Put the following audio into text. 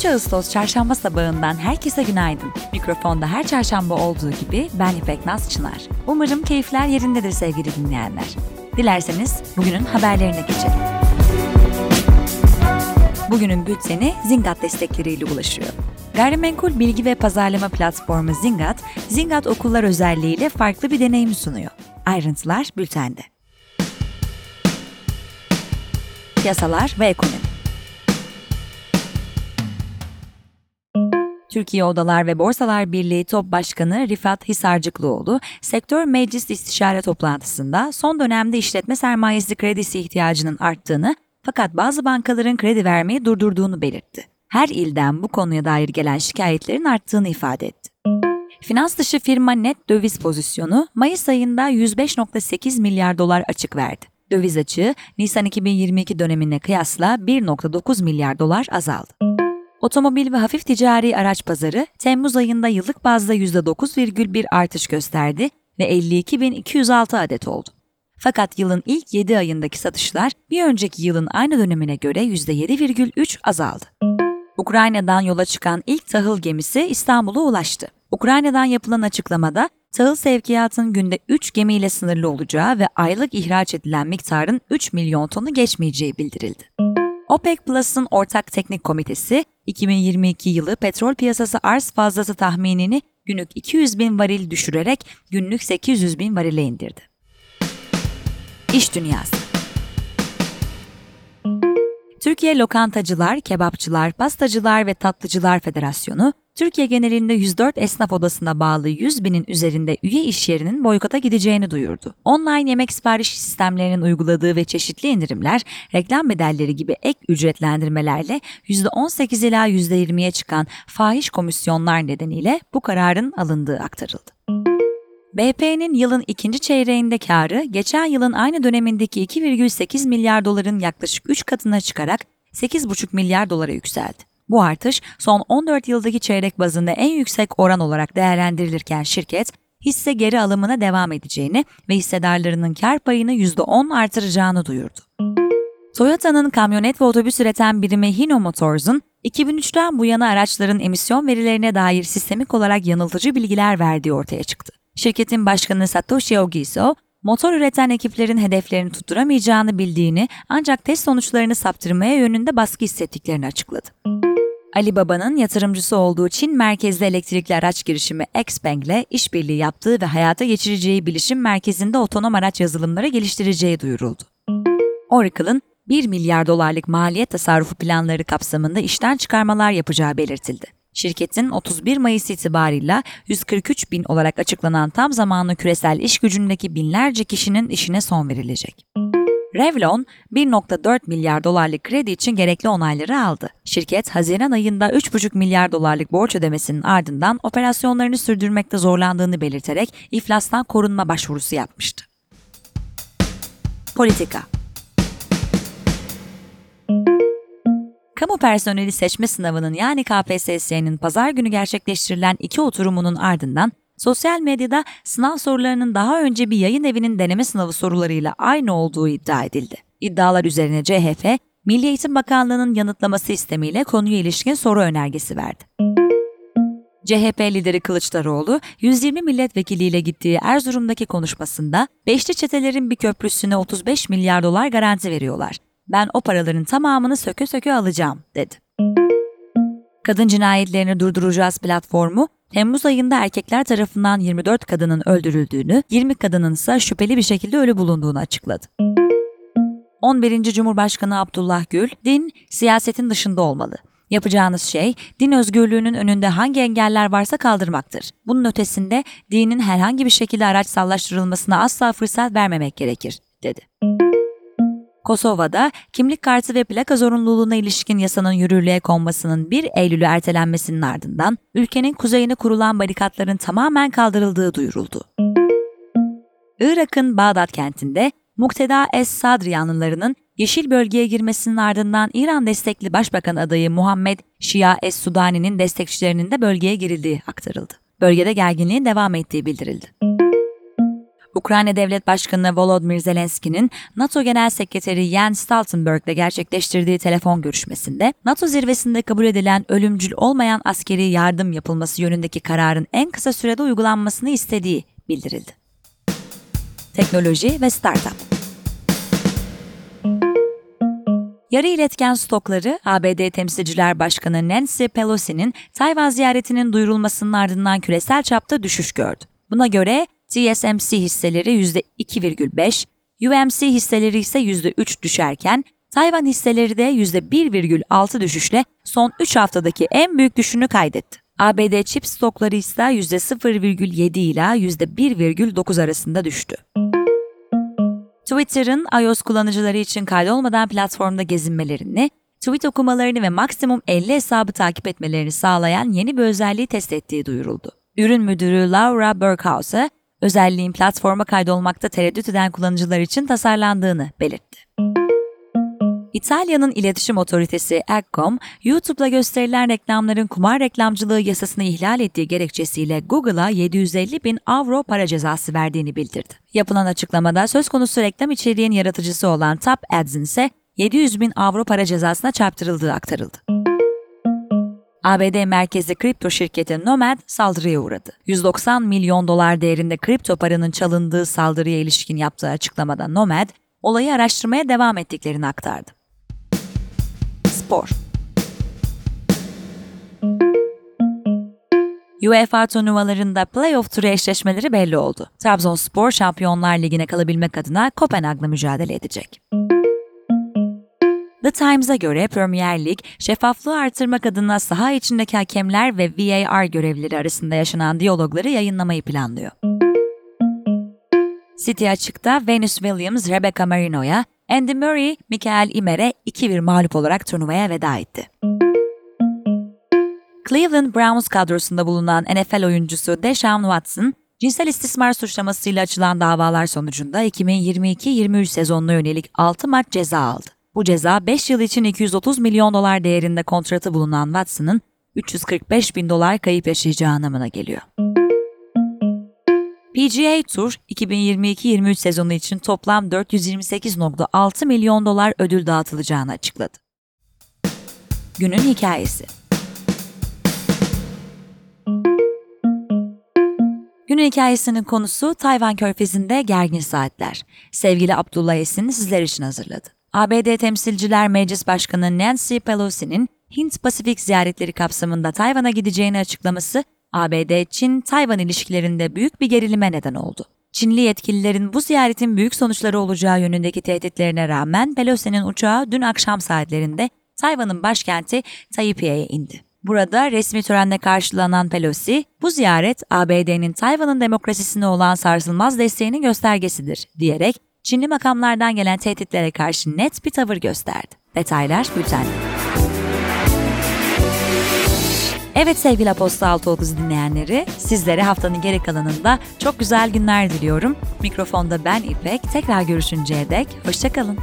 3 Ağustos çarşamba sabahından herkese günaydın. Mikrofonda her çarşamba olduğu gibi ben İpek Naz Çınar. Umarım keyifler yerindedir sevgili dinleyenler. Dilerseniz bugünün haberlerine geçelim. Bugünün bülteni Zingat destekleriyle ulaşıyor. Gayrimenkul bilgi ve pazarlama platformu Zingat, Zingat okullar özelliğiyle farklı bir deneyim sunuyor. Ayrıntılar bültende. Piyasalar ve ekonomi Türkiye Odalar ve Borsalar Birliği Top Başkanı Rifat Hisarcıklıoğlu, sektör meclis istişare toplantısında son dönemde işletme sermayesi kredisi ihtiyacının arttığını fakat bazı bankaların kredi vermeyi durdurduğunu belirtti. Her ilden bu konuya dair gelen şikayetlerin arttığını ifade etti. Finans dışı firma net döviz pozisyonu Mayıs ayında 105.8 milyar dolar açık verdi. Döviz açığı Nisan 2022 dönemine kıyasla 1.9 milyar dolar azaldı. Otomobil ve hafif ticari araç pazarı Temmuz ayında yıllık bazda %9,1 artış gösterdi ve 52.206 adet oldu. Fakat yılın ilk 7 ayındaki satışlar bir önceki yılın aynı dönemine göre %7,3 azaldı. Ukrayna'dan yola çıkan ilk tahıl gemisi İstanbul'a ulaştı. Ukrayna'dan yapılan açıklamada tahıl sevkiyatın günde 3 gemiyle sınırlı olacağı ve aylık ihraç edilen miktarın 3 milyon tonu geçmeyeceği bildirildi. OPEC Plus'ın ortak teknik komitesi 2022 yılı petrol piyasası arz fazlası tahminini günlük 200 bin varil düşürerek günlük 800 bin varile indirdi. İş Dünyası Türkiye Lokantacılar, Kebapçılar, Pastacılar ve Tatlıcılar Federasyonu, Türkiye genelinde 104 esnaf odasına bağlı 100 binin üzerinde üye iş yerinin boykota gideceğini duyurdu. Online yemek sipariş sistemlerinin uyguladığı ve çeşitli indirimler, reklam bedelleri gibi ek ücretlendirmelerle %18 ila %20'ye çıkan fahiş komisyonlar nedeniyle bu kararın alındığı aktarıldı. BP'nin yılın ikinci çeyreğinde karı geçen yılın aynı dönemindeki 2,8 milyar doların yaklaşık 3 katına çıkarak 8,5 milyar dolara yükseldi. Bu artış son 14 yıldaki çeyrek bazında en yüksek oran olarak değerlendirilirken şirket hisse geri alımına devam edeceğini ve hissedarlarının kar payını %10 artıracağını duyurdu. Toyota'nın kamyonet ve otobüs üreten birimi Hino Motors'un 2003'ten bu yana araçların emisyon verilerine dair sistemik olarak yanıltıcı bilgiler verdiği ortaya çıktı. Şirketin başkanı Satoshi Ogiso, motor üreten ekiplerin hedeflerini tutturamayacağını bildiğini ancak test sonuçlarını saptırmaya yönünde baskı hissettiklerini açıkladı. Alibaba'nın yatırımcısı olduğu Çin merkezli elektrikli araç girişimi Xpeng ile işbirliği yaptığı ve hayata geçireceği bilişim merkezinde otonom araç yazılımları geliştireceği duyuruldu. Oracle'ın 1 milyar dolarlık maliyet tasarrufu planları kapsamında işten çıkarmalar yapacağı belirtildi. Şirketin 31 Mayıs itibarıyla 143 bin olarak açıklanan tam zamanlı küresel iş gücündeki binlerce kişinin işine son verilecek. Revlon 1.4 milyar dolarlık kredi için gerekli onayları aldı. Şirket Haziran ayında 3.5 milyar dolarlık borç ödemesinin ardından operasyonlarını sürdürmekte zorlandığını belirterek iflastan korunma başvurusu yapmıştı. Politika Kamu personeli seçme sınavının yani KPSS'nin pazar günü gerçekleştirilen iki oturumunun ardından sosyal medyada sınav sorularının daha önce bir yayın evinin deneme sınavı sorularıyla aynı olduğu iddia edildi. İddialar üzerine CHP, Milli Eğitim Bakanlığı'nın yanıtlaması istemiyle konuya ilişkin soru önergesi verdi. CHP lideri Kılıçdaroğlu, 120 milletvekiliyle gittiği Erzurum'daki konuşmasında, Beşli çetelerin bir köprüsüne 35 milyar dolar garanti veriyorlar. Ben o paraların tamamını söke söke alacağım, dedi. Kadın cinayetlerini durduracağız platformu, Temmuz ayında erkekler tarafından 24 kadının öldürüldüğünü, 20 kadının ise şüpheli bir şekilde ölü bulunduğunu açıkladı. 11. Cumhurbaşkanı Abdullah Gül, din siyasetin dışında olmalı. Yapacağınız şey din özgürlüğünün önünde hangi engeller varsa kaldırmaktır. Bunun ötesinde dinin herhangi bir şekilde araç sallaştırılmasına asla fırsat vermemek gerekir, dedi. Kosova'da kimlik kartı ve plaka zorunluluğuna ilişkin yasanın yürürlüğe konmasının 1 Eylül'ü ertelenmesinin ardından ülkenin kuzeyine kurulan barikatların tamamen kaldırıldığı duyuruldu. Irak'ın Bağdat kentinde Mukteda Es-Sadr yanlılarının yeşil bölgeye girmesinin ardından İran destekli Başbakan adayı Muhammed Şia Es-Sudani'nin destekçilerinin de bölgeye girildiği aktarıldı. Bölgede gerginliğin devam ettiği bildirildi. Ukrayna Devlet Başkanı Volodymyr Zelenski'nin NATO Genel Sekreteri Jens Stoltenberg'le gerçekleştirdiği telefon görüşmesinde NATO zirvesinde kabul edilen ölümcül olmayan askeri yardım yapılması yönündeki kararın en kısa sürede uygulanmasını istediği bildirildi. Teknoloji ve Startup Yarı iletken stokları ABD Temsilciler Başkanı Nancy Pelosi'nin Tayvan ziyaretinin duyurulmasının ardından küresel çapta düşüş gördü. Buna göre TSMC hisseleri %2,5, UMC hisseleri ise %3 düşerken Tayvan hisseleri de %1,6 düşüşle son 3 haftadaki en büyük düşüşünü kaydetti. ABD çip stokları ise %0,7 ila %1,9 arasında düştü. Twitter'ın iOS kullanıcıları için kaydolmadan platformda gezinmelerini, tweet okumalarını ve maksimum 50 hesabı takip etmelerini sağlayan yeni bir özelliği test ettiği duyuruldu. Ürün müdürü Laura Burkhauser, özelliğin platforma kaydolmakta tereddüt eden kullanıcılar için tasarlandığını belirtti. İtalya'nın iletişim otoritesi Agcom, YouTube'da gösterilen reklamların kumar reklamcılığı yasasını ihlal ettiği gerekçesiyle Google'a 750 bin avro para cezası verdiğini bildirdi. Yapılan açıklamada söz konusu reklam içeriğin yaratıcısı olan Top Ads'in ise 700 bin avro para cezasına çarptırıldığı aktarıldı. ABD merkezli kripto şirketi Nomad saldırıya uğradı. 190 milyon dolar değerinde kripto paranın çalındığı saldırıya ilişkin yaptığı açıklamada Nomad, olayı araştırmaya devam ettiklerini aktardı. Spor UEFA turnuvalarında playoff turu eşleşmeleri belli oldu. Trabzonspor Şampiyonlar Ligi'ne kalabilmek adına Kopenhag'la mücadele edecek. The Times'a göre Premier Lig, şeffaflığı artırmak adına saha içindeki hakemler ve VAR görevlileri arasında yaşanan diyalogları yayınlamayı planlıyor. City açıkta Venus Williams, Rebecca Marino'ya, Andy Murray, Michael Imer'e 2-1 mağlup olarak turnuvaya veda etti. Cleveland Browns kadrosunda bulunan NFL oyuncusu Deshaun Watson, cinsel istismar suçlamasıyla açılan davalar sonucunda 2022-23 sezonuna yönelik 6 maç ceza aldı. Bu ceza 5 yıl için 230 milyon dolar değerinde kontratı bulunan Watson'ın 345 bin dolar kayıp yaşayacağı anlamına geliyor. PGA Tour 2022-23 sezonu için toplam 428.6 milyon dolar ödül dağıtılacağını açıkladı. Günün hikayesi Günün hikayesinin konusu Tayvan Körfezi'nde gergin saatler. Sevgili Abdullah Esin sizler için hazırladı. ABD Temsilciler Meclis Başkanı Nancy Pelosi'nin Hint-Pasifik ziyaretleri kapsamında Tayvan'a gideceğini açıklaması ABD-Çin-Tayvan ilişkilerinde büyük bir gerilime neden oldu. Çinli yetkililerin bu ziyaretin büyük sonuçları olacağı yönündeki tehditlerine rağmen Pelosi'nin uçağı dün akşam saatlerinde Tayvan'ın başkenti Taipei'ye indi. Burada resmi törenle karşılanan Pelosi, bu ziyaret ABD'nin Tayvan'ın demokrasisine olan sarsılmaz desteğinin göstergesidir diyerek Çinli makamlardan gelen tehditlere karşı net bir tavır gösterdi. Detaylar bültende. Evet sevgili Aposta 6.9 dinleyenleri, sizlere haftanın geri kalanında çok güzel günler diliyorum. Mikrofonda ben İpek, tekrar görüşünceye dek hoşçakalın.